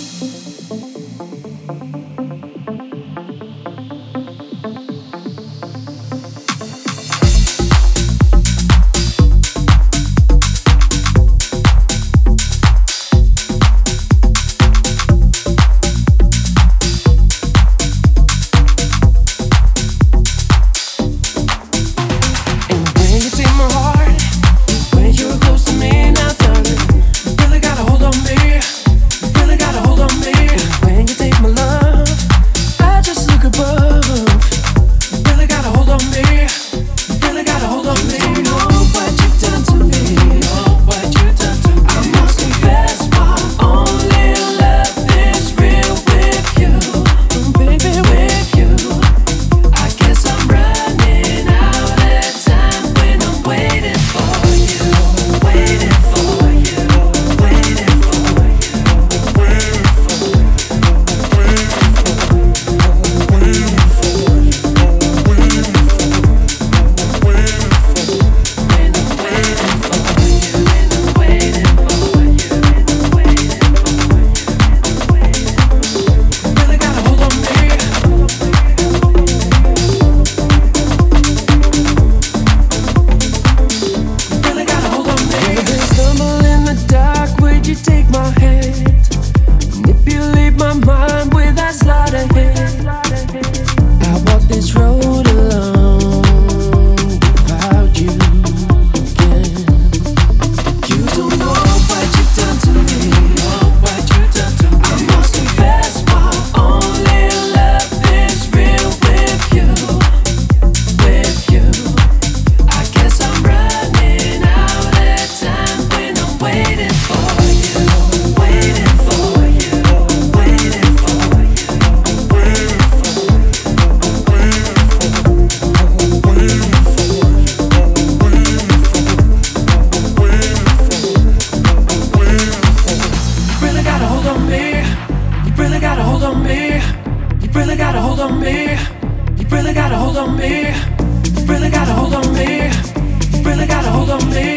Thank really got a hold on me. Really got a hold on me. Really got a hold on me.